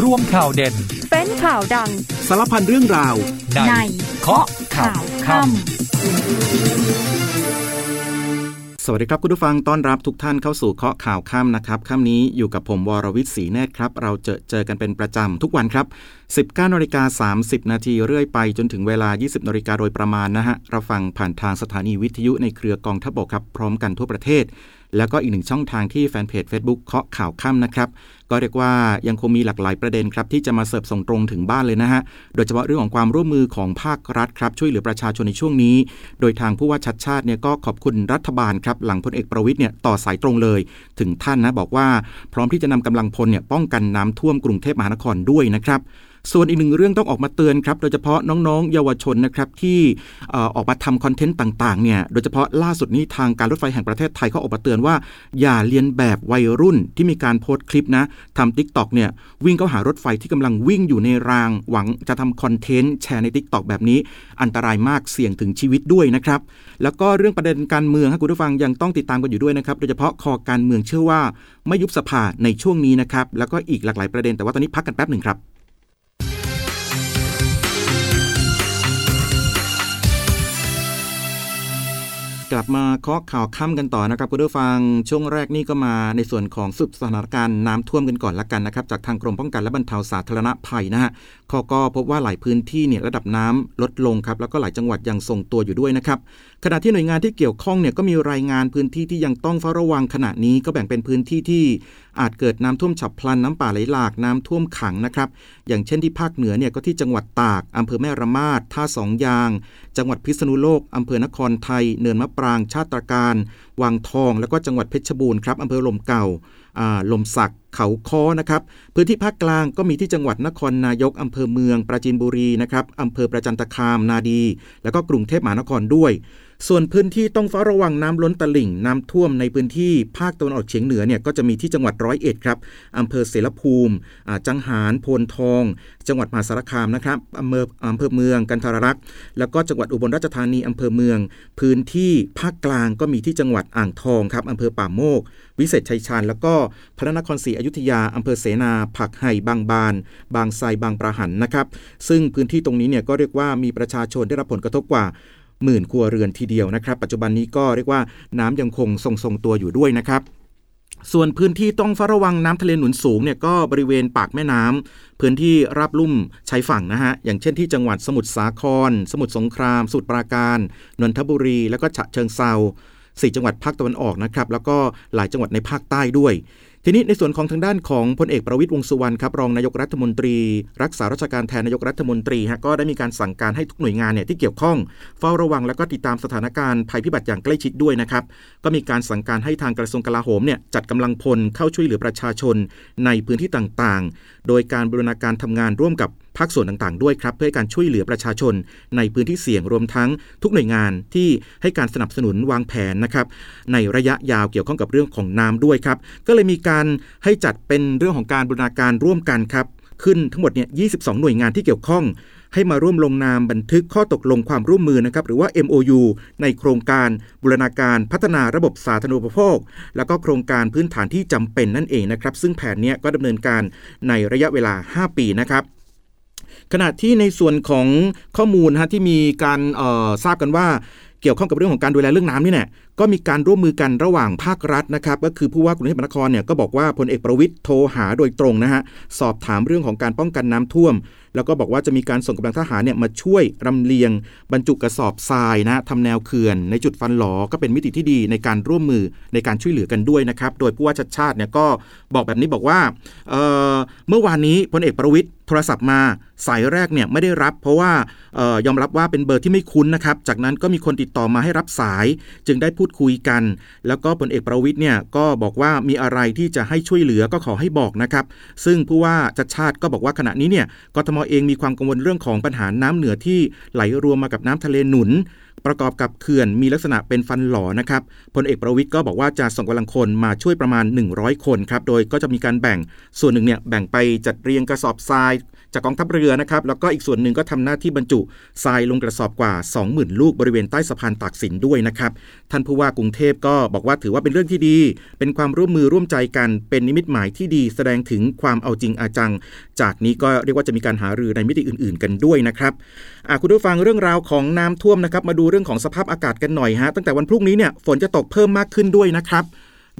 ร่วมข่าวเด่น เป็นข่าวดัง สารพันเรื่องราวในเคาะข่าวค่ำสวัสดีครับคุณผู้ฟังต้อนรับทุกท่านเข้าสู่เคาะข่าวค่ำนะครับค่ำนี้อยู่กับผมวรวิทย์ศรีเนตรครับ เราเจอเจอกันเป็นประจำทุกวันครับ 19นาฬิกา30 นาทีเรื่อยไปจนถึงเวลา 20นาฬิกาโดยประมาณนะฮะเราฟังผ่านทางสถานีวิทยุในเครือกองทัพบกครับพร้อมกันทั่วประเทศแล้วก็อีกหนึ่งช่องทางที่แฟนเพจ Facebook เคาะข่าวค่ำนะครับ ก็เรียกว่ายังคงมีหลากหลายประเด็นครับที่จะมาเสิร์ฟส่งตรงถึงบ้านเลยนะฮะ โดยเฉพาะเรื่องของความร่วมมือของภาครัฐครับช่วยเหลือประชาชนในช่วงนี้ โดยทางผู้ว่าชัดชาติเนี่ยก็ขอบคุณรัฐบาลครับหลังพลเอกประวิทย์เนี่ยต่อสายตรงเลย ถึงท่านนะบอกว่าพร้อมที่จะนำกำลังพลเนี่ยป้องกันน้ำท่วมกรุงเทพมหานครด้วยนะครับ ส่วนอีกหนึ่งเรื่องต้องออกมาเตือนครับ โดยเฉพาะน้องๆ เยาวชนนะครับที่ออกมาทำคอนเทนต์ต่างๆเนี่ยโดยเฉพาะล่าสุดนี้ทางการรถไฟแห่งประเทศไทยเขาออกมาเตือนว่า อย่าเลียนแบบวัยรุ่นที่มีการโพสต์คลิปนะทำ TikTok เนี่ยวิ่งเข้าหารถไฟที่กำลังวิ่งอยู่ในราง หวังจะทำคอนเทนต์แชร์ใน TikTok แบบนี้ อันตรายมากเสี่ยงถึงชีวิตด้วยนะครับแล้วก็เรื่องประเด็นการเมืองให้คุณผู้ฟังยังต้องติดตามกันอยู่ด้วยนะครับโดยเฉพาะคอการเมืองเชื่อว่าไม่ยุบสภาในช่วงนี้นะครับแล้วก็อีกหลากหลายประเด็นแต่ว่าตอนนี้พักกันแป๊บหนึ่งครับ กลับมาเคาะข่าวค่ำกันต่อนะครับคุณผู้ฟังช่วงแรกนี่ก็มาในส่วนของสุดสถานการณ์น้ำท่วมกันก่อนละกันนะครับจากทางกรมป้องกันและบรรเทาสาธารณภัยนะฮะเขาก็พบว่าหลายพื้นที่เนี่ยระดับน้ำลดลงครับแล้วก็หลายจังหวัดยังทรงตัวอยู่ด้วยนะครับ ขณะที่หน่วยงานที่เกี่ยวข้องเนี่ยก็มีรายงานพื้นที่ที่ยังต้องเฝ้าระวังขณะนี้ก็แบ่งเป็นพื้นที่ที่อาจเกิดน้ำท่วมฉับพลันน้ำป่าไหลหลากน้ำท่วมขังนะครับ อย่างเช่นที่ภาคเหนือเนี่ยก็ที่จังหวัดตากอำเภอแม่ระมาดท่าสองยาง จังหวัดพิษณุโลกอำเภอนครไทย เนินมะปราง ชาติตรการวังทอง แล้วก็จังหวัดเพชรบูรณ์ครับอำเภอลมเก่าอ่าลมสักเขาค้อนะครับพื้นที่ภาคกลางก็มีที่จังหวัดนครนายกอำเภอเมือง ปราจีนบุรีนะครับอำเภอประจันตคามนาดี แล้วก็กรุงเทพมหานครด้วย ส่วนพื้นที่ต้องเฝ้าระวังน้ำล้นตลิ่งน้ำท่วมในพื้นที่ภาคตะวันออกเฉียงเหนือเนี่ยก็จะมีที่จังหวัดร้อยเอ็ดครับอำเภอเสรภูมิจังหารโพนทอง จังหวัดมหาสารคามนะครับอำเภออำเภอเมืองกันทรรักษ์แล้วก็จังหวัดอุบลราชธานีอำเภอเมือง พื้นที่ภาคกลางก็มีที่จังหวัดอ่างทองครับอำเภอป่าโมก วิเศษชัยชาญแล้วก็พระนครศรีอยุธยาอำเภอเสนาผักไห่บางบาน บางไทรบางประหันนะครับ ซึ่งพื้นที่ตรงนี้เนี่ยก็เรียกว่ามีประชาชนได้รับผลกระทบกว่า หมื่นครัวเรือนทีเดียวนะครับ ปัจจุบันนี้ก็เรียกว่าน้ำยังคงทรงๆตัวอยู่ด้วยนะครับส่วนพื้นที่ต้องเฝ้าระวังน้ำทะเลหนุนสูงเนี่ยก็บริเวณปากแม่น้ำพื้นที่ราบลุ่มชายฝั่งนะฮะ อย่างเช่นที่จังหวัดสมุทรสาคร สมุทรสงคราม สุทรปราการ นนทบุรี แล้วก็ฉะเชิงเซาสี่จังหวัดภาคตะวันออกนะครับ แล้วก็หลายจังหวัดในภาคใต้ด้วย ทีนี้ในส่วนของทางด้านของพลเอกประวิตยวงสุวรรณครับรองนายกรัฐมนตรี รักษาราชการแทนนายกรัฐมนตรีฮะก็ได้มีการสั่งการให้ทุกหน่วยงานเนี่ยที่เกี่ยวข้องเฝ้าระวังแล้วก็ติดตามสถานการณ์ภัยพิบัติอย่างใกล้ชิดด้วยนะครับก็มีการสั่งการให้ทางกระทรวงกลาโหมเนี่ยจัดกำลังพลเข้าช่วยเหลือประชาชนในพื้นที่ต่างๆ โดยการบรูรณาการทำงานร่วมกับภาคส่วนต่างๆด้วยครับ เพื่อให้การช่วยเหลือประชาชน ในพื้นที่เสี่ยงรวมทั้งทุกหน่วยงานที่ให้การสนับสนุนวางแผนนะครับในระยะยาวเกี่ยวข้องกับเรื่องของน้ำด้วยครับก็เลยมีการให้จัดเป็นเรื่องของการบูรณาการร่วมกันครับขึ้นทั้งหมดเนี่ย 22 หน่วยงานที่เกี่ยวข้องให้มาร่วมลงนามบันทึกข้อตกลงความร่วมมือนะครับหรือว่า MOU ในโครงการบูรณาการพัฒนาระบบสาธารณูปโภค แล้วก็โครงการพื้นฐานที่จำเป็นนั่นเองนะครับ ซึ่งแผนนี้ก็ดำเนินการในระยะเวลา 5 ปีนะครับ ขณะที่ในส่วนของข้อมูลฮะที่มีการทราบกันว่าเกี่ยวข้องกับเรื่องของการดูแลเรื่องน้ำนี่แหละก็มีการร่วมมือกันระหว่างภาครัฐนะครับ ก็คือผู้ว่ากรุงเทพมหานครเนี่ยก็บอกว่าพลเอกประวิทย์โทรหาโดยตรงนะฮะสอบถามเรื่องของการป้องกันน้ำท่วม แล้วก็บอกว่าจะมีการส่งกำลังทหารเนี่ยมาช่วยรำเลียง บรรจุกระสอบทรายนะทำแนวเขื่อน ในจุดฟันหลอก็เป็นมิติที่ดีในการร่วมมือในการช่วยเหลือกันด้วยนะครับ โดยผู้ว่าชัดชาติเนี่ยก็บอกแบบนี้บอกว่าเเมื่อวานนี้พลเอกประวิทย์โทรศัพท์มาสายแรกเนี่ยไม่ได้รับเพราะว่าออยอมรับว่าเป็นเบอร์ที่ไม่คุ้นนะครับจากนั้นก็มีคนติดต่อมาให้รับสาย จึงได้พููดคุยกัน แล้วก็พลเอกประวิทย์เนี่ยก็บอกว่ามีอะไรที่จะให้ช่วยเหลือก็ขอให้บอกนะครับ ซึ่งผู้ว่าชัดชาติก็บอกว่าขณะนี้เนี่ยกทมเองมีความกังวลเรื่องของปัญหาน้ำเหนือที่ไหลรวมมากับน้ำทะเลหนุนประกอบกับเขื่อนมีลักษณะเป็นฟันหล่อนะครับพลเอกประวิทย์ก็บอกว่าจะส่งกำลังคนมาช่วยประมาณ 100 คนครับ โดยก็จะมีการแบ่งส่วนหนึ่งเนี่ยแบ่งไปจัดเรียงกระสอบทรายจากกองทัพเรือนะครับ แล้วก็อีกส่วนหนึ่งก็ทำหน้าที่บรรจุทรายลงกระสอบกว่า 20,000 ลูกบริเวณใต้สะพานตากสินด้วยนะครับ ท่านผู้ว่ากรุงเทพก็บอกว่าถือว่าเป็นเรื่องที่ดี เป็นความร่วมมือร่วมใจกัน เป็นนิมิตหมายที่ดีแสดงถึงความเอาจริงอาจัง จากนี้ก็เรียกว่าจะมีการหารือในมิติอื่น ๆ กันด้วยนะครับคุณผู้ฟังเรื่องราวของน้ำท่วมนะครับมาดููเรื่องของสภาพอากาศกันหน่อยฮะ ตั้งแต่วันพรุ่งนี้เนี่ยฝนจะตกเพิ่มมากขึ้นด้วยนะครับ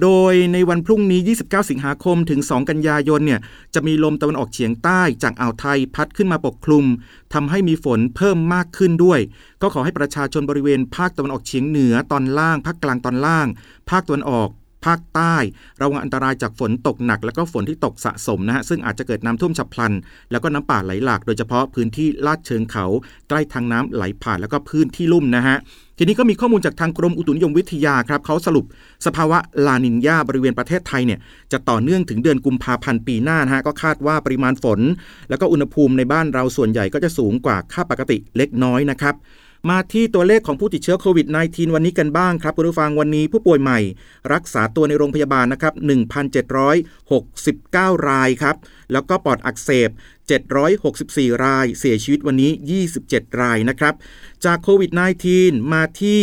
โดยในวันพรุ่งนี้ 29 สิงหาคมถึง 2 กันยายนเนี่ยจะมีลมตะวันออกเฉียงใต้จากอ่าวไทยพัดขึ้นมาปกคลุมทำให้มีฝนเพิ่มมากขึ้นด้วย ก็ขอให้ประชาชนบริเวณภาคตะวันออกเฉียงเหนือตอนล่าง ภาคกลางตอนล่าง ภาคตะวันออก ภาคใต้ ระวังอันตรายจากฝนตกหนัก และก็ฝนที่ตกสะสมนะฮะซึ่งอาจจะเกิดน้ำท่วมฉับพลัน แล้วก็น้ำป่าไหลหลาก โดยเฉพาะพื้นที่ลาดเชิงเขา ใกล้ทางน้ำไหลผ่านแล้วก็พื้นที่ลุ่มนะฮะทีนี้ก็มีข้อมูลจากทางกรมอุตุนิยมวิทยาครับเขาสรุปสภาวะลานินยาบริเวณประเทศไทยเนี่ยจะต่อเนื่องถึงเดือนกุมภาพันธ์ปีหน้านะฮะก็คาดว่าปริมาณฝน แล้วก็อุณหภูมิในบ้านเราส่วนใหญ่ก็จะสูงกว่าค่าปกติเล็กน้อยนะครับ มาที่ตัวเลขของผู้ติดเชื้อโควิด -19 วันนี้กันบ้างครับคุณผู้ฟังวันนี้ผู้ป่วยใหม่ รักษาตัวในโรงพยาบาลนะครับ 1,769 รายครับ แล้วก็ปอดอักเสบ764 ราย เสียชีวิตวันนี้ 27 รายนะครับ จากโควิด -19 มาที่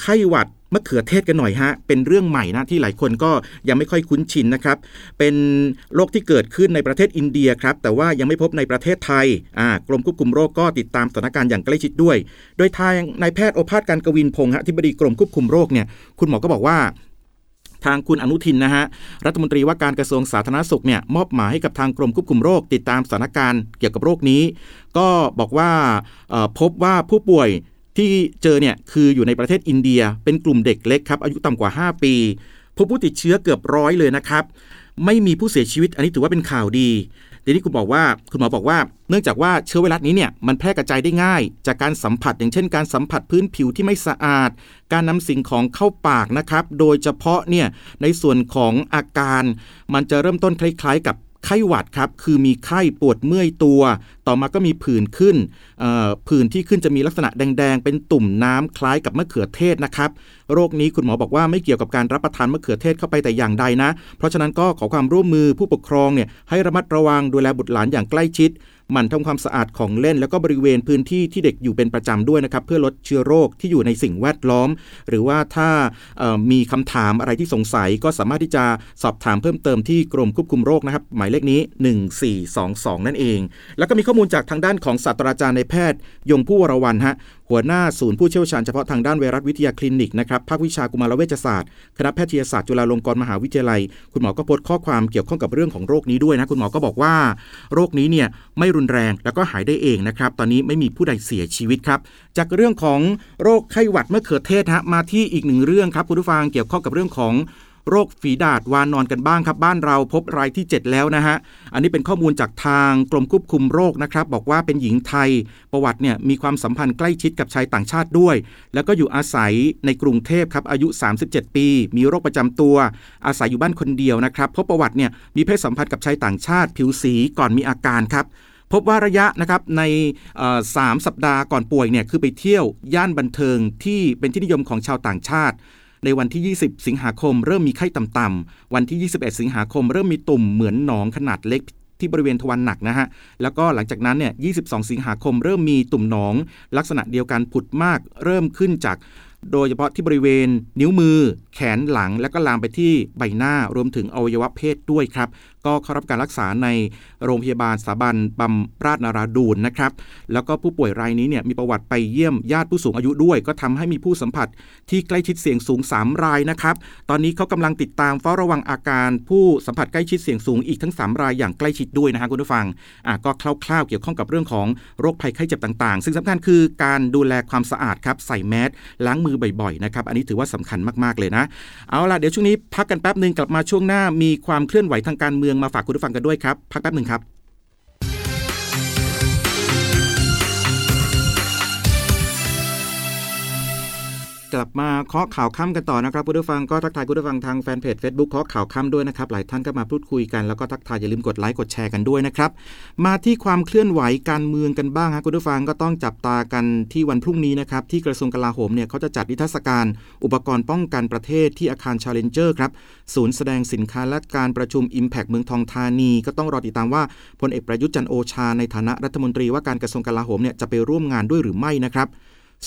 ไข้หวัดมะเขือเทศกันหน่อยฮะ เป็นเรื่องใหม่นะที่หลายคนก็ยังไม่ค่อยคุ้นชินนะครับ เป็นโรคที่เกิดขึ้นในประเทศอินเดียครับ แต่ว่ายังไม่พบในประเทศไทย อ่ากรมควบคุมโรคก็ติดตามสถานการณ์อย่างใกล้ชิดด้วย โดยทางนายแพทย์โอภาสการกวินพงศ์ฮะที่บดีกรมควบคุมโรคเนี่ย คุณหมอก็บอกว่า ทางคุณอนุทินนะฮะรัฐมนตรีว่าการกระทรวงสาธารณสุขเนี่ยมอบหมายให้กับทางกรมควบคุมโรค ติดตามสถานการณ์เกี่ยวกับโรคนี้ ก็บอกว่าพบว่าผู้ป่วยที่เจอเนี่ยคืออยู่ในประเทศอินเดีย เป็นกลุ่มเด็กเล็กครับอายุต่ำกว่า 5 ปีพบผู้ติดเชื้อเกือบร้อยเลยนะครับ ไม่มีผู้เสียชีวิตอันนี้ถือว่าเป็นข่าวดี ทีนี้คุณบอกว่าคุณหมอบอกว่า เนื่องจากว่าเชื้อไวรัสนี้เนี่ยมันแพร่กระจายได้ง่าย จากการสัมผัสอย่างเช่น การสัมผัสพื้นผิวที่ไม่สะอาด การนำสิ่งของเข้าปากนะครับ โดยเฉพาะเนี่ยในส่วนของอาการมันจะเริ่มต้นคล้าย ๆ กับ ไข้หวัดครับคือมีไข้ปวดเมื่อยตัว ต่อมาก็มีผื่นขึ้นผื่นที่ขึ้นจะมีลักษณะแดง ๆ เป็นตุ่มน้ำคล้ายกับมะเขือเทศนะครับ โรคนี้คุณหมอบอกว่าไม่เกี่ยวกับการรับประทานมะเขือเทศเข้าไปแต่อย่างใดนะ เพราะฉะนั้นก็ขอความร่วมมือผู้ปกครองเนี่ยให้ระมัดระวังดูแลบุตรหลานอย่างใกล้ชิด หมั่นทำความสะอาดของเล่น แล้วก็บริเวณพื้นที่ที่เด็กอยู่เป็นประจำด้วยนะครับ เพื่อลดเชื้อโรคที่อยู่ในสิ่งแวดล้อม หรือว่าถ้ามีคำถามอะไรที่สงสัยก็สามารถที่จะสอบถามเพิ่มเติมที่กรมควบคุมโรคนะครับ หมายเลขนี้ 1422 นั่นเอง แล้วก็มีข้อมูลจากทางด้านของศาสตราจารย์ในแพทย์ ยงผู้วรวันฮะ หัวหน้าศูนย์ผู้เชี่ยวชาญเฉพาะทางด้านไวรัสวิทยาคลินิกนะครับภาควิชากุมารเวชศาสตร์คณะแพทยศาสตร์จุฬาลงกรณ์มหาวิทยาลัย คุณหมอก็โพสต์ข้อความเกี่ยวข้องกับเรื่องของโรคนี้ด้วยนะคุณหมอก็บอกว่า โรคนี้เนี่ยไม่รุนแรงแล้วก็หายได้เองนะครับตอนนี้ไม่มีผู้ใดเสียชีวิตครับจากเรื่องของโรคไข้หวัดเมื่อเขือเทศฮะมาที่อีกหนึ่งเรื่องครับคุณผู้ฟังเกี่ยวข้องกับเรื่องของ โรคฝีดาดวานอนกันบ้างครับ บ้านเราพบรายที่ 7 แล้วนะฮะ อันนี้เป็นข้อมูลจากทางกรมควบคุมโรคนะครับ บอกว่าเป็นหญิงไทย ประวัติเนี่ยมีความสัมพันธ์ใกล้ชิดกับชายต่างชาติด้วย แล้วก็อยู่อาศัยในกรุงเทพครับอายุ 37 ปี มีโรคประจำตัว อาศัยอยู่บ้านคนเดียวนะครับพบประวัติเนี่ยมีเพศสัมพันธ์กับชายต่างชาติ ผิวสีก่อนมีอาการครับพบว่าระยะนะครับในสามสัปดาห์ก่อนป่วยเนี่ยคือไปเที่ยวย่านบันเทิงที่เป็นที่นิยมของชาวต่างชาติ ในวันที่ 20 สิงหาคมเริ่มมีไข้ต่ำๆวันที่ 21 สิงหาคมเริ่มมีตุ่มเหมือนหนองขนาดเล็กที่บริเวณทวารหนักนะฮะ แล้วก็หลังจากนั้นเนี่ย 22 สิงหาคมเริ่มมีตุ่มหนอง ลักษณะเดียวกันผุดมาก เริ่มขึ้นจาก โดยเฉพาะที่บริเวณ นิ้วมือ แขนหลัง แล้วก็ลามไปที่ใบหน้ารวมถึงอวัยวะเพศด้วยครับ ก็เข้ารับการรักษาในโรงพยาบาลสถาบันบำราชนาราดูนนะครับ แล้วก็ผู้ป่วยรายนี้เนี่ยมีประวัติไปเยี่ยมญาติผู้สูงอายุด้วย ก็ทำให้มีผู้สัมผัสที่ใกล้ชิดเสี่ยงสูง 3 รายนะครับ ตอนนี้เขากำลังติดตามเฝ้าระวังอาการผู้สัมผัสใกล้ชิดเสี่ยงสูงอีกทั้ง 3 รายอย่างใกล้ชิดด้วยนะฮะคุณผู้ฟังอะก็คร่าวๆเกี่ยวข้องกับเรื่องของโรคภัยไข้เจ็บต่างๆ ซึ่งสำคัญคือการดูแลความสะอาดครับใส่แมสล้างมือบ่อยๆนะครับอันนี้ถือว่าสำคัญมากๆเลยนะ เอาล่ะเดี๋ยวช่วงนี้พักกันแป๊บหนึ่งกลับมาช่วงหน้ามีความเคลื่อนไหวทางการเมืองมาฝากคุณผู้ฟังกันด้วยครับ พักแป๊บหนึ่งครับ กลับมาเคาะข่าวค่ำกันต่อนะครับคุณผู้ฟังก็ทักทายคุณผู้ฟังทางแฟนเพจ Facebook เคาะข่าวค่ำด้วยนะครับ หลายท่านก็มาพูดคุยกันแล้วก็ทักทายอย่าลืมกดไลค์กดแชร์กันด้วยนะครับ มาที่ความเคลื่อนไหวการเมืองกันบ้างครคุณผู้ฟังก็ต้องจับตากันที่วันพรุ่งนี้นะครับที่กระทรวงกลาโหมเนี่ยเขาจะจัดนิทรรศการ อุปกรณ์ป้องกันประเทศที่อาคาร Challenger ครับศูนย์แสดงสินค้าและการประชุม Impact เมืองทองธานี ก็ต้องรอติดตามว่าพลเอกประยุทธ์จันโอชาในฐานะรัฐมนตรีว่าการกระทรวงกลาโหมเนี่ยจะไปร่วมงานด้วยหรือไม่นะครับ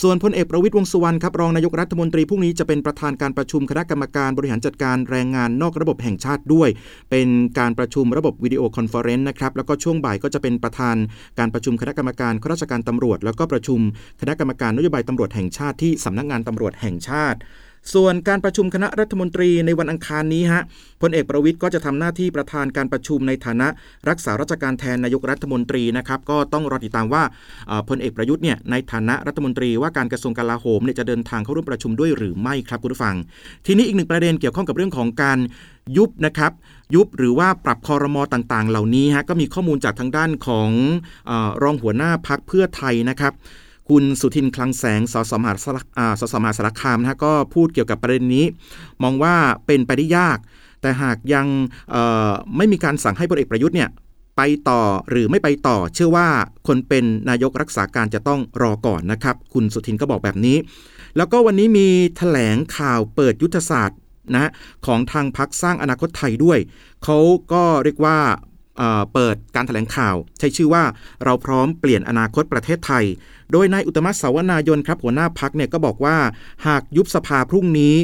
ส่วนพลเอกประวิตยวงสุวรรณครับรองนายกรัฐมนตรีพรุ่งนี้จะเป็นประธานการประชุมคณะกรรมการบริหารจัดการแรงงานนอกระบบแห่งชาติด้วย เป็นการประชุมระบบ video conference นะครับแล้วก็ช่วงบ่ายก็จะเป็นประธานการประชุมคณะกรรมการข้าราชการตำรวจ แล้วก็ประชุมคณะกรรมการนโยบายตำรวจแห่งชาติที่สำนักงานตำรวจแห่งชาติ ส่วนการประชุมคณะรัฐมนตรีในวันอังคารนี้ฮะพลเอกประวิตรก็จะทำหน้าที่ประธานการประชุมในฐานะรักษาราชการแทนนายกรัฐมนตรีนะครับก็ต้องรอติดตามว่าพลเอกประยุทธ์เนี่ยในฐานะรัฐมนตรีว่าการกระทรวงกลาโหมเนี่ยจะเดินทางเข้าร่วมประชุมด้วยหรือไม่ครับคุณผู้ฟัง ทีนี้อีกหนึ่งประเด็นเกี่ยวข้องกับเรื่องของการยุบนะครับยุบหรือว่าปรับคอรมอต่างๆ เหล่านี้ฮะก็มีข้อมูลจากทางด้านของอรองหัวหน้าพักเพื่อไทยนะครับ คุณสุทินคลังแสงสสมหาสสสมหาสารคามนะก็พูดเกี่ยวกับประเด็นนี้ มองว่าเป็นไปได้ยาก แต่หากยังไม่มีการสั่งให้พลเอกประยุทธ์เนี่ยไปต่อหรือไม่ไปต่อ เชื่อว่าคนเป็นนายกรักษาการจะต้องรอก่อนนะครับ คุณสุทินก็บอกแบบนี้ แล้วก็วันนี้มีถแถลงข่าวเปิดยุทธศาสตร์นะของทางพักสร้างอนาคตไทยด้วย เขาก็เรียกว่า เปิดการถแถลงข่าว ใช้ชื่อว่าเราพร้อมเปลี่ยนอนาคตประเทศไทย โดยนายอุตมะสาวนายนครับหัวหน้าพักเนี่ยก็บอกว่าหากยุบสภาพรุ่งนี้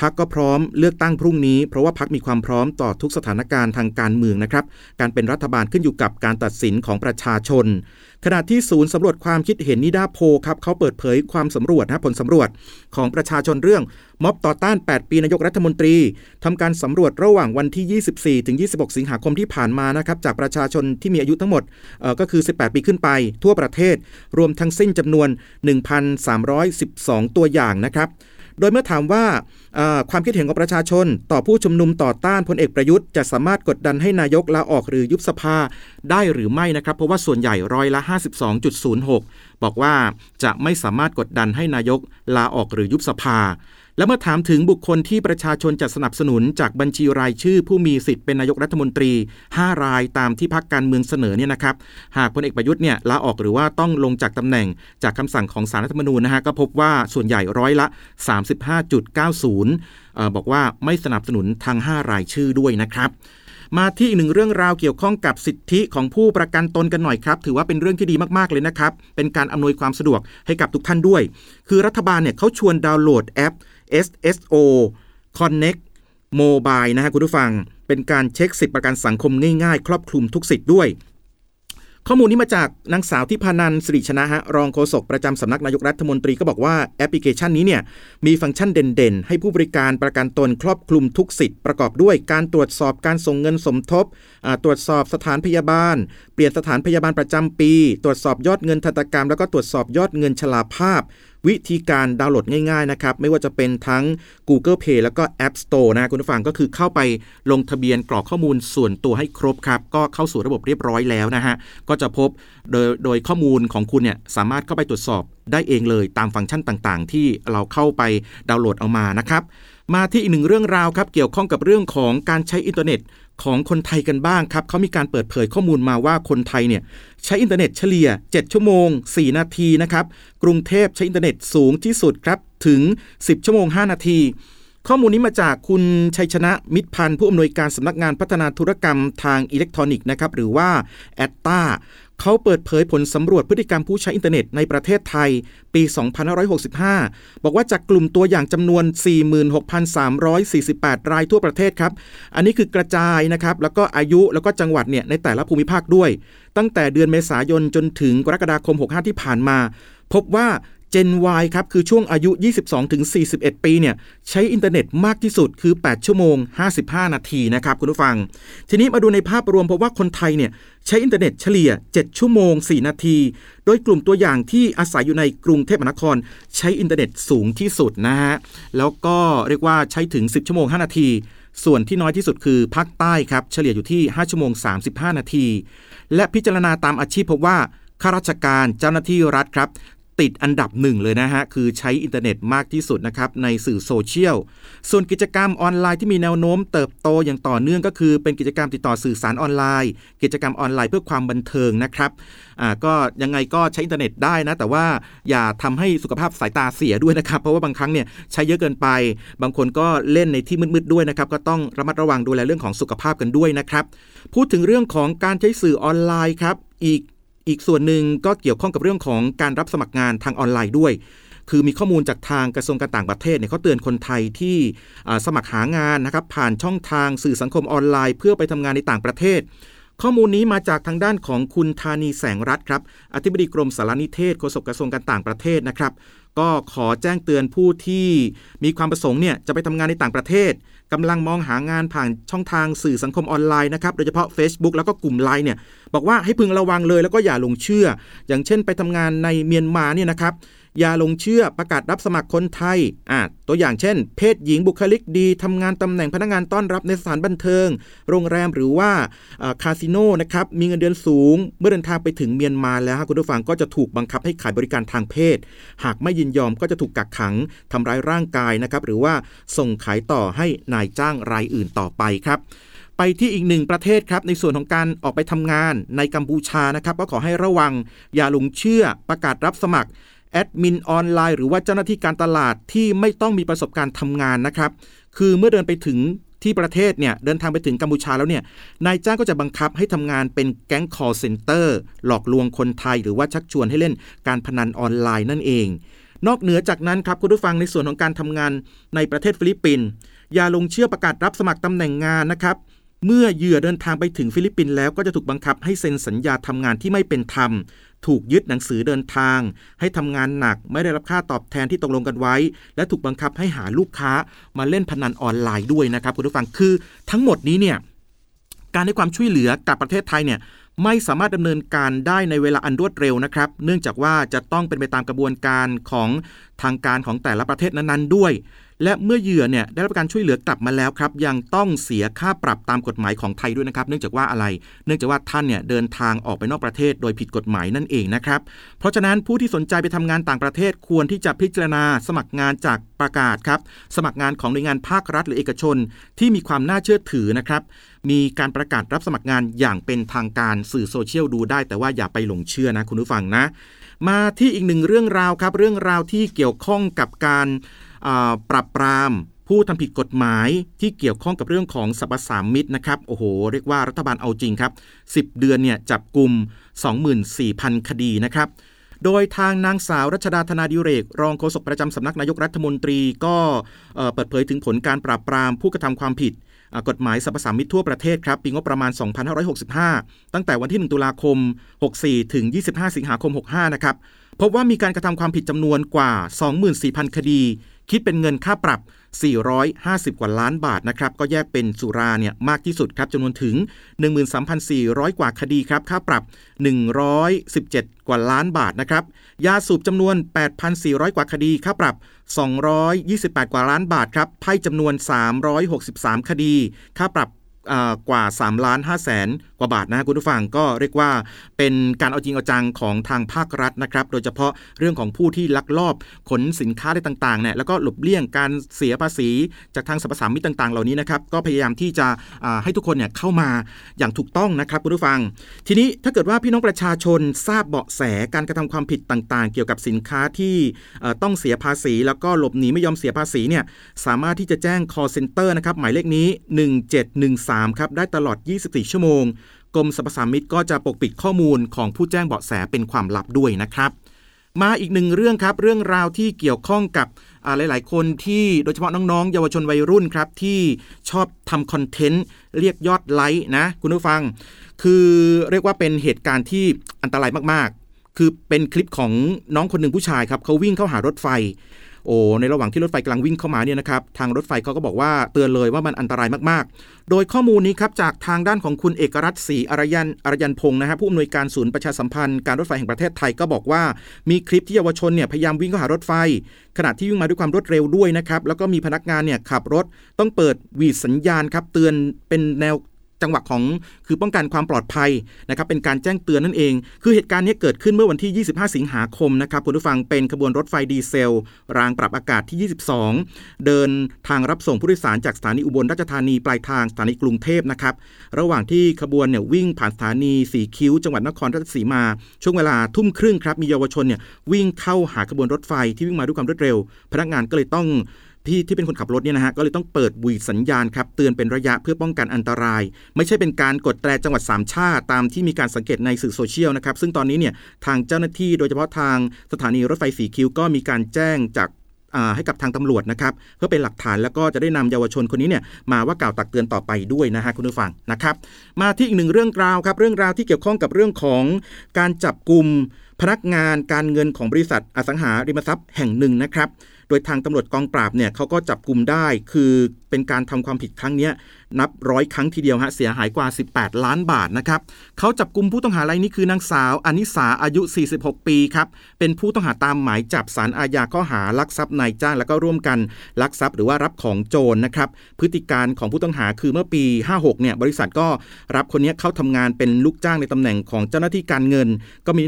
พักก็พร้อมเลือกตั้งพรุ่งนี้ เพราะว่าพักมีความพร้อมต่อทุกสถานการณ์ทางการเมืองนะครับ การเป็นรัฐบาลขึ้นอยู่กับการตัดสินของประชาชน ขณะที่ศูนย์สำรวจความคิดเห็นนิดาโพครับเขาเปิดเผยความสำรวจนะผลสำรวจของประชาชนเรื่อง ม็อบต่อต้าน 8 ปีนายกรัฐมนตรีทำการสำรวจระหว่างวันที่ 24 ถึง 26 สิงหาคมที่ผ่านมานะครับจากประชาชนที่มีอายุทั้งหมดก็คือ 18 ปีขึ้นไป ทั่วประเทศรวมทั้งสิ้นจำนวน 1,312 ตัวอย่างนะครับ โดยเมื่อถามว่าความคิดเห็นของประชาชน ต่อผู้ชุมนุมต่อต้านพลเอกประยุทธ์จะสามารถกดดันให้นายกลาออกหรือยุบสภาได้หรือไม่นะครับ เพราะว่าส่วนใหญ่ร้อยละ 52.06 บอกว่าจะไม่สามารถกดดันให้นายกลาออกหรือยุบสภา แล้วเมื่อถามถึงบุคคลที่ประชาชนจะสนับสนุนจากบัญชีรายชื่อ ผู้มีสิทธิ์เป็นนายกรัฐมนตรี 5 รายตามที่พักการเมืองเสนอเนี่ยนะครับ หากพลเอกประยุทธ์เนี่ยลาออกหรือว่าต้องลงจากตำแหน่งจากคำสั่งของสารรัฐธรรมนูญนะฮะก็พบว่าส่วนใหญ่ร้อยละ 35.90 บอกว่าไม่สนับสนุนทาง 5 รายชื่อด้วยนะครับมาที่อีกหนึ่งเรื่องราวเกี่ยวข้องกับสิทธิของผู้ประกันตนกันหน่อยครับ ถือว่าเป็นเรื่องที่ดีมากๆเลยนะครับ เป็นการอำนวยความสะดวกให้กับทุกท่านด้วย คือรัฐบาลเนี่ยเขาชวนดาวน์โหลดแอป SSO Connect Mobile นะฮะคุณผู้ฟัง เป็นการเช็คสิทธิประกันสังคมง่ายๆ ครอบคลุมทุกสิทธิ์ด้วย ข้อมูลนี้มาจากนางสาวทิพานัน ศิริชนะฮะรองโฆษกประจำสำนักนายกรัฐมนตรีก็บอกว่าแอปพลิเคชันนี้เนี่ยมีฟังก์ชันเด่นๆ ให้ผู้บริการประกันตนครอบคลุมทุกสิทธิ์ประกอบด้วยการตรวจสอบการส่งเงินสมทบ ตรวจสอบสถานพยาบาล เปลี่ยนสถานพยาบาลประจำปี ตรวจสอบยอดเงินทันตกรรม แล้วก็ตรวจสอบยอดเงินชลาภาพ วิธีการดาวน์โหลดง่ายๆนะครับ ไม่ว่าจะเป็นทั้ง Google Play แล้วก็ App Store นะคุณผู้ฟังก็คือเข้าไปลงทะเบียนกรอกข้อมูลส่วนตัวให้ครบครับ ก็เข้าสู่ระบบเรียบร้อยแล้วนะฮะ ก็จะพบโดยโดยข้อมูลของคุณเนี่ยสามารถเข้าไปตรวจสอบได้เองเลยตามฟังก์ชันต่างๆ ที่เราเข้าไปดาวน์โหลดเอามานะครับมาที่อีกหนึ่งเรื่องราวครับเกี่ยวข้องกับเรื่องของการใช้อินเทอร์เน็ต ของคนไทยกันบ้างครับเขามีการเปิดเผยข้อมูลมาว่าคนไทยเนี่ยใช้อินเทอร์เน็ตเฉลี่ย 7 ชั่วโมง 4 นาทีนะครับ กรุงเทพใช้อินเทอร์เน็ตสูงที่สุดครับถึง 10 ชั่วโมง 5 นาที ข้อมูลนี้มาจากคุณชัยชนะมิตรพันธ์ผู้อำนวยการสำนักงานพัฒนาธุรกรรมทางอิเล็กทรอนิกส์นะครับหรือว่า ETDA เขาเปิดเผยผลสำรวจพฤติกรรมผู้ใช้อินเทอร์เน็ตในประเทศไทย ปี 2565 บอกว่าจากกลุ่มตัวอย่างจำนวน 46,348 รายทั่วประเทศครับ อันนี้คือกระจายนะครับ แล้วก็อายุแล้วก็จังหวัดเนี่ยในแต่ละภูมิภาคด้วย ตั้งแต่เดือนเมษายนจนถึงกรกฎาคม 65 ที่ผ่านมา พบว่า Gen Y ครับคือช่วงอายุ 22-41 ปีเนี่ยใช้อินเทอร์เน็ตมากที่สุดคือ 8 ชั่วโมง 55 นาทีนะครับคุณผู้ฟัง ทีนี้มาดูในภาพรวมเพราะว่าคนไทยเนี่ยใช้อินเทอร์เน็ตเฉลี่ย 7 ชั่วโมง 4 นาที โดยกลุ่มตัวอย่างที่อาศัยอยู่ในกรุงเทพมหานคร ใช้อินเทอร์เน็ตสูงที่สุดนะฮะแล้วก็เรียกว่าใช้ถึง 10 ชั่วโมง 5 นาทีส่วนที่น้อยที่สุดคือภาคใต้ครับ เฉลี่ยอยู่ที่ 5 ชั่วโมง 35 นาที และพิจารณาตามอาชีพพบว่าข้าราชการเจ้าหน้าที่รัฐครับ ติดอันดับหนึ่งเลยนะฮะ คือใช้อินเทอร์เน็ตมากที่สุดนะครับในสื่อโซเชียล ส่วนกิจกรรมออนไลน์ที่มีแนวโน้มเติบโตอย่างต่อเนื่องก็คือเป็นกิจกรรมติดต่อสื่อสารออนไลน์ กิจกรรมออนไลน์เพื่อความบันเทิงนะครับอ่าก็ยังไงก็ใช้อินเทอร์เน็ตได้นะ แต่ว่าอย่าทำให้สุขภาพสายตาเสียด้วยนะครับ เพราะว่าบางครั้งเนี่ยใช้เยอะเกินไป บางคนก็เล่นในที่มืดๆด้วยนะครับ ก็ต้องระมัดระวังดูแลเรื่องของสุขภาพกันด้วยนะครับ พูดถึงเรื่องของการใช้สื่อออนไลน์ครับอีก อีกส่วนหนึ่งก็เกี่ยวข้องกับเรื่องของการรับสมัครงานทางออนไลน์ด้วย คือมีข้อมูลจากทางกระทรวงการต่างประเทศเนี่ยเขาเตือนคนไทยที่สมัครหางานนะครับผ่านช่องทางสื่อสังคมออนไลน์ เพื่อไปทำงานในต่างประเทศ ข้อมูลนี้มาจากทางด้านของคุณธานีแสงรัตน์ครับอธิบดีกรมสารนิเทศโฆษกกระทรวงการต่างประเทศนะครับ ก็ขอแจ้งเตือนผู้ที่มีความประสงค์เนี่ยจะไปทำงานในต่างประเทศกำลังมองหางานผ่านช่องทางสื่อสังคมออนไลน์นะครับโดยเฉพาะ Facebook แล้วก็กลุ่มไลน์เนี่ยบอกว่าให้พึงระวังเลยแล้วก็อย่าลงเชื่อ อย่างเช่นไปทำงานในเมียนมาเนี่ยนะครับ ย่าลงเชื่อประกาศรับสมัครคนไทยอ่าตัวอย่างเช่น เพศหญิงบุคลิกดีทำงานตำแหน่งพนักงานต้อนรับในสถานบันเทิง โรงแรมหรือว่าคาสิโนนะครับมีเงินเดือนสูง เมื่อเดินทางไปถึงเมียนมาแล้วคุณผู้ฟังก็จะถูกบังคับให้ขายบริการทางเพศ หากไม่ยินยอมก็จะถูกกักขังทำร้ายร่างกายนะครับหรือว่าส่งขายต่อให้นายจ้างรายอื่นต่อไปครับไปที่อีกหนึ่งประเทศครับในส่วนของการออกไปทำงานในกัมพูชานะครับ ก็ขอให้ระวังอย่าหลงเชื่อประกาศรับสมัคร แอดมินออนไลน์หรือว่าเจ้าหน้าที่การตลาดที่ไม่ต้องมีประสบการณ์ทำงานนะครับ คือเมื่อเดินไปถึงที่ประเทศเนี่ยเดินทางไปถึงกัมพูชาแล้วเนี่ยนายจ้างก็จะบังคับให้ทำงานเป็นแก๊ง call center หลอกลวงคนไทย หรือว่าชักชวนให้เล่นการพนันออนไลน์นั่นเอง นอกเหนือจากนั้นครับคุณผู้ฟังในส่วนของการทำงานในประเทศฟิลิปปินส์อย่าหลงเชื่อประกาศรับสมัครตำแหน่งงานนะครับเมื่อเหยื่อเดินทางไปถึงฟิลิปปินส์แล้วก็จะถูกบังคับให้เซ็นสัญญาทำงานที่ไม่เป็นธรรม ถูกยึดหนังสือเดินทาง ให้ทำงานหนักไม่ได้รับค่าตอบแทนที่ตกลงกันไว้ และถูกบังคับให้หาลูกค้ามาเล่นพนันออนไลน์ด้วยนะครับคุณผู้ฟังคือทั้งหมดนี้เนี่ยการให้ความช่วยเหลือกับประเทศไทยเนี่ย ไม่สามารถดำเนินการได้ในเวลาอันรวดเร็วนะครับ เนื่องจากว่าจะต้องเป็นไปตามกระบวนการของทางการของแต่ละประเทศนั้นๆด้วย และเมื่อเหยื่อเนี่ยได้รับการช่วยเหลือกลับมาแล้วครับ ยังต้องเสียค่าปรับตามกฎหมายของไทยด้วยนะครับ เนื่องจากว่าอะไร เนื่องจากว่าท่านเนี่ยเดินทางออกไปนอกประเทศโดยผิดกฎหมายนั่นเองนะครับ เพราะฉะนั้นผู้ที่สนใจไปทำงานต่างประเทศควรที่จะพิจารณาสมัครงานจากประกาศครับ สมัครงานของหน่วยงานภาครัฐหรือเอกชน ที่มีความน่าเชื่อถือนะครับ มีการประกาศรับสมัครงานอย่างเป็นทางการสื่อโซเชียลดูได้ แต่ว่าอย่าไปหลงเชื่อนะคุณผู้ฟังนะ มาที่อีกหนึ่งเรื่องราวครับ เรื่องราวที่เกี่ยวข้องกับการปรับปรามผู้ทำผิดกฎหมายที่เกี่ยวข้องกับเรื่องของสรรพสามิตนะครับโอ้โห เรียกว่ารัฐบาลเอาจริงครับ 10 เดือนเนี่ยจับกลุ่ม 24,000 คดีนะครับ โดยทางนางสาวรัชดาธนาดิเรก รองโฆษกประจำสำนักนายกรัฐมนตรีก็เปิดเผยถึงผลการปราบปรามผู้กระทำความผิด กฎหมายสรรพสามิตทั่วประเทศครับปีงบประมาณ 2565 ตั้งแต่วันที่ 1 ตุลาคม 64 ถึง 25 สิงหาคม 65 นะครับ พบว่ามีการกระทำความผิดจำนวนกว่า 24,000 คดี คิดเป็นเงินค่าปรับ 450 กว่าล้านบาทนะครับ ก็แยกเป็นสุราเนี่ยมากที่สุดครับจำนวนถึง 13,400 กว่าคดีครับค่าปรับ 117 กว่าล้านบาทนะครับยาสูบจำนวน 8,400 กว่าคดีค่าปรับ 228 กว่าล้านบาทครับไพ่จำนวน 363 คดี ค่าปรับ กว่า3ล้าน5แสนกว่าบาทนะคุณผู้ฟังก็เรียกว่าเป็นการเอาจริงเอาจังของทางภาครัฐนะครับ โดยเฉพาะเรื่องของผู้ที่ลักลอบขนสินค้าได้ต่างๆเนี่ยแล้วก็หลบเลี่ยงการเสียภาษีจากทางสรรพสามิตต่างๆ เหล่านี้นะครับก็พยายามที่จะให้ทุกคนเนี่ยเข้ามาอย่างถูกต้องนะครับคุณผู้ฟัง ทีนี้ถ้าเกิดว่าพี่น้องประชาชนทราบเบาะแสการกระทำความผิดต่างๆ เกี่ยวกับสินค้าที่ต้องเสียภาษี แล้วก็หลบหนีไม่ยอมเสียภาษีเนี่ยสามารถที่จะแจ้ง call center นะครับหมายเลขนี้ 1713ครับได้ตลอด 24 ชั่วโมง กรมสรรพสามิตก็จะปกปิดข้อมูลของผู้แจ้งเบาะแสเป็นความลับด้วยนะครับมาอีกหนึ่งเรื่องครับ เรื่องราวที่เกี่ยวข้องกับหลาย ๆ คนที่โดยเฉพาะน้อง ๆ เยาวชนวัยรุ่นครับ ที่ชอบทำคอนเทนต์เรียกยอดไลค์นะ คุณผู้ฟัง คือเรียกว่าเป็นเหตุการณ์ที่อันตรายมาก ๆ คือเป็นคลิปของน้องคนหนึ่งผู้ชายครับเขาวิ่งเข้าหารถไฟ โอ้ในระหว่างที่รถไฟกำลังวิ่งเข้ามาเนี่ยนะครับทางรถไฟเขาก็บอกว่าเตือนเลยว่ามันอันตรายมากๆ โดยข้อมูลนี้ครับจากทางด้านของคุณเอกรัตน์ศรีอรยันอรยันพงศ์นะฮะผู้อำนวยการศูนย์ประชาสัมพันธ์การรถไฟแห่งประเทศไทยก็บอกว่ามีคลิปที่เยาวชนเนี่ยพยายามวิ่งเข้าหารถไฟ ขณะที่วิ่งมาด้วยความรวดเร็วด้วยนะครับแล้วก็มีพนักงานเนี่ยขับรถต้องเปิดวีดสัญญาณครับเตือนเป็นแนว จังหวะของคือป้องกันความปลอดภัยนะครับเป็นการแจ้งเตือนนั่นเอง คือเหตุการณ์นี้เกิดขึ้นเมื่อวันที่ 25 สิงหาคมนะครับคุณผู้ฟังเป็นขบวนรถไฟดีเซล รางปรับอากาศที่ 22 เดินทางรับส่งผู้โดยสารจากสถานีอุบลราชธานีปลายทางสถานีกรุงเทพนะครับระหว่างที่ขบวนเนี่ยวิ่งผ่านสถานีสีคิ้ว จังหวัดนครราชสีมา ช่วงเวลาทุ่มครึ่งครับมีเยาวชนเนี่ยวิ่งเข้าหาขบวนรถไฟที่วิ่งมาด้วยความรวดเร็ว พนักงานก็เลยต้อง พี่ที่เป็นคนขับรถเนี่ยนะฮะก็เลยต้องเปิดบุยสัญญาณครับเตือนเป็นระยะเพื่อป้องกันอันตราย ไม่ใช่เป็นการกดแตรจังหวัดสามชาติตามที่มีการสังเกตในสื่อโซเชียลนะครับซึ่งตอนนี้เนี่ยทางเจ้าหน้าที่โดยเฉพาะทางสถานีรถไฟสีคิ้วก็มีการแจ้งจากให้กับทางตำรวจนะครับเพื่อเป็นหลักฐานแล้วก็จะได้นำเยาวชนคนนี้เนี่ยมาว่ากล่าวตักเตือนต่อไปด้วยนะฮะคุณผู้ฟังนะครับ มาที่อีกหนึ่งเรื่องราวครับ เรื่องราวที่เกี่ยวข้องกับเรื่องของการจับกลุ่มพนักงานการเงินของบริษัทอสังหาริมทรัพย์แห่งหนึ่งนะครับ โดยทางตำรวจกองปราบเนี่ยเขาก็จับกลุ่มได้ คือเป็นการทำความผิดครั้งนี้ นับร้อยครั้งทีเดียวฮะเสียหายกว่า 18 ล้านบาทนะครับเขาจับกลุ่มผู้ต้องหารายนี้คือนางสาวอนิสาอายุ 46 ปีครับเป็นผู้ต้องหาตามหมายจับสารอาญาข้อหาลักทรัพย์นายจ้างแล้วก็ร่วมกันลักทรัพย์หรือว่ารับของโจรนะครับพฤติการของผู้ต้องหาคือเมื่อปี 56 เนี่ยบริษัทก็รับคนนี้เข้าทำงานเป็นลูกจ้างในตำแหน่งของเจ้าหน้าที่การเงิน ก็มีห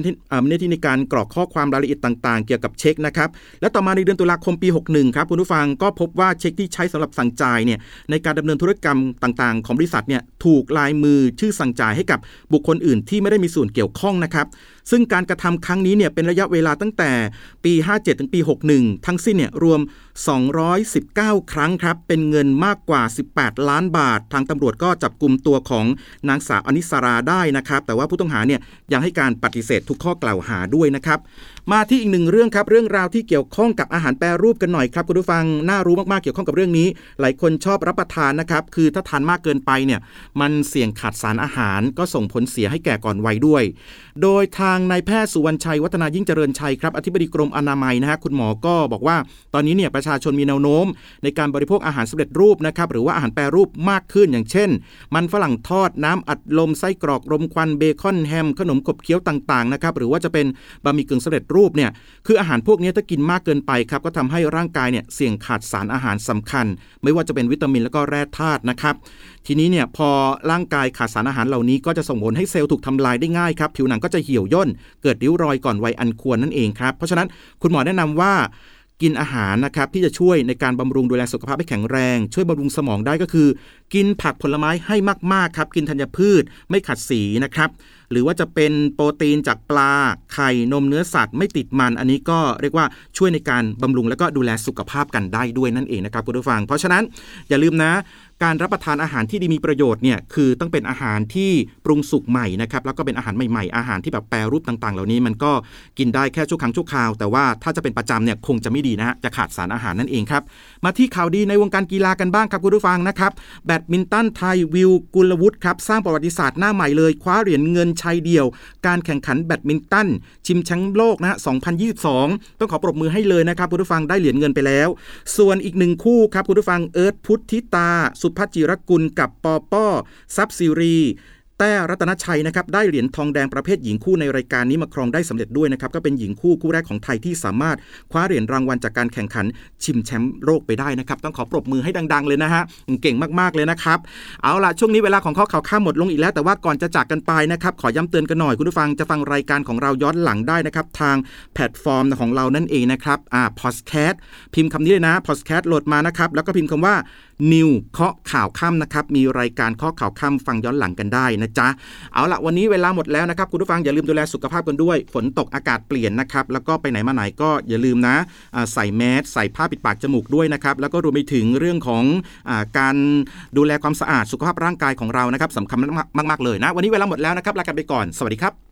น้าที่ในการกรอกข้อความรายละเอียดต่าง ๆ เกี่ยวกับเช็คนะครับและต่อมาในเดือนตุลาคมปี 61 ครับคุณผู้ฟังก็พบว่าเช็คที่ใช้สำหรับสั่งจ่ายเนี่ยในการดำเนินธุรกรรมต่างๆ ของบริษัทเนี่ยถูกลายมือชื่อสั่งจ่ายให้กับบุคคลอื่นที่ไม่ได้มีส่วนเกี่ยวข้องนะครับ ซึ่งการกระทำครั้งนี้เนี่ยเป็นระยะเวลาตั้งแต่ปี 57 ถึงปี 61 ทั้งสิ้นเนี่ยรวม 219 ครั้งครับ เป็นเงินมากกว่า 18 ล้านบาท ทางตำรวจก็จับกลุ่มตัวของนางสาวอนิสราได้นะครับ แต่ว่าผู้ต้องหาเนี่ยยังให้การปฏิเสธทุกข้อกล่าวหาด้วยนะครับ มาที่อีกหนึ่งเรื่องครับ เรื่องราวที่เกี่ยวข้องกับอาหารแปรรูปกันหน่อยครับคุณผู้ฟัง น่ารู้มากๆ เกี่ยวข้องกับเรื่องนี้ หลายคนชอบรับประทานนะครับ คือถ้าทานมากเกินไปเนี่ย มันเสี่ยงขาดสารอาหารก็ส่งผลเสียให้แก่ก่อนวัยด้วย โดยทางางนายแพทย์สุวรรณชัยวัฒนายิ่งเจริญชัยครับอธิบดีกรมอนามัยนะฮะคุณหมอก็บอกว่า ตอนนี้เนี่ยประชาชนมีแนวโน้ม ในการบริโภคอาหารสำเร็จรูปนะครับหรือว่าอาหารแปรรูปมากขึ้นอย่างเช่น มันฝรั่งทอดน้ำอัดลมไส้กรอกรมควันเบคอนแฮม ขนมขบเคี้ยวต่างๆนะครับหรือว่าจะเป็นบะหมี่กึ่งสำเร็จรูปเนี่ยคืออาหารพวกนี้ถ้ากินมากเกินไปครับก็ทำให้ร่างกายเนี่ยเสี่ยงขาดสารอาหารสำคัญ ไม่ว่าจะเป็นวิตามินแล้วก็แร่ธาตุนะครับ ทีนี้เนี่ยพอร่างกายขาดสารอาหารเหล่านี้ก็จะส่งผลให้เซลล์ถูกทำลายได้ง่ายครับ ผิวหนังก็จะเหี่ยวย่น เกิดริ้วรอยก่อนวัยอันควรนั่นเองครับ เพราะฉะนั้นคุณหมอแนะนำว่ากินอาหารนะครับที่จะช่วยในการบำรุงดูแลสุขภาพให้แข็งแรง ช่วยบำรุงสมองได้ก็คือ กินผักผลไม้ให้มากๆครับ กินธัญพืชไม่ขัดสีนะครับ หรือว่าจะเป็นโปรตีนจากปลา ไข่นมเนื้อสัตว์ไม่ติดมัน อันนี้ก็เรียกว่าช่วยในการบำรุงและก็ดูแลสุขภาพกันได้ด้วยนั่นเองนะครับคุณผู้ฟัง เพราะฉะนั้นอย่าลืมนะ การรับประทานอาหารที่ดีมีประโยชน์เนี่ยคือต้องเป็นอาหารที่ปรุงสุกใหม่นะครับแล้วก็เป็นอาหารใหม่ๆ อาหารที่แบบแปรรูปต่างๆ เหล่านี้มันก็กินได้แค่ชั่วครั้งชั่วคราว แต่ว่าถ้าจะเป็นประจำเนี่ยคงจะไม่ดีนะฮะจะขาดสารอาหารนั่นเองครับมาที่ข่าวดีในวงการกีฬากันบ้างครับคุณผู้ฟังนะครับแบดมินตันไทยวิวกุลวุฒิครับสร้างประวัติศาสตร์หน้าใหม่เลยคว้าเหรียญเงินชัยเดี่ยว การแข่งขันแบดมินตันชิมแชมป์โลกนะฮะ2022 ต้องขอปรบมือให้เลยนะครับคุณผู้ฟังได้เหรียญเงินไปแล้ว ส่วนอีกหนึ่งคู่ครับคุณผู้ฟังเอิร์ธพุทธิตาสุพัจิรกุลกับปอป้อซับซีรี แต้รัตนชัยนะครับได้เหรียญทองแดงประเภทหญิงคู่ในรายการนี้มาครองได้สำเร็จด้วยนะครับก็เป็นหญิงคู่คู่แรกของไทยที่สามารถคว้าเหรียญรางวัลจากการแข่งขันชิมแชมป์โลกไปได้นะครับต้องขอปรบมือให้ดัง ๆ เลยนะฮะเก่งมากๆเลยนะครับเอาล่ะช่วงนี้เวลาของข้อข่าวข้ามหมดลงอีกแล้ว แต่ว่าก่อนจะจากกันไปนะครับขอย้ำเตือนกันหน่อยคุณผู้ฟังจะฟังรายการของเราย้อนหลังได้นะครับทางแพลตฟอร์มของเรานั่นเองนะครับอ่าพอดแคสต์พิมพ์คำนี้เลยนะพอดแคสต์โหลดมานะครับแล้วก็พิมพ์คำว่า News เคาะข่าวค่ำนะครับมีรายการเคาะข่าวค่ำฟังย้อนหลังกันได้นะจ๊ะ เอาละวันนี้เวลาหมดแล้วนะครับ คุณผู้ฟังอย่าลืมดูแลสุขภาพกันด้วย ฝนตกอากาศเปลี่ยนนะครับ แล้วก็ไปไหนมาไหนก็อย่าลืมนะใส่แมสก์ใส่ผ้าปิดปากจมูกด้วยนะครับ แล้วก็รวมไปถึงเรื่องของการดูแลความสะอาดสุขภาพร่างกายของเรานะครับสำคัญมากๆเลยนะ วันนี้เวลาหมดแล้วนะครับลากันไปก่อน สวัสดีครับ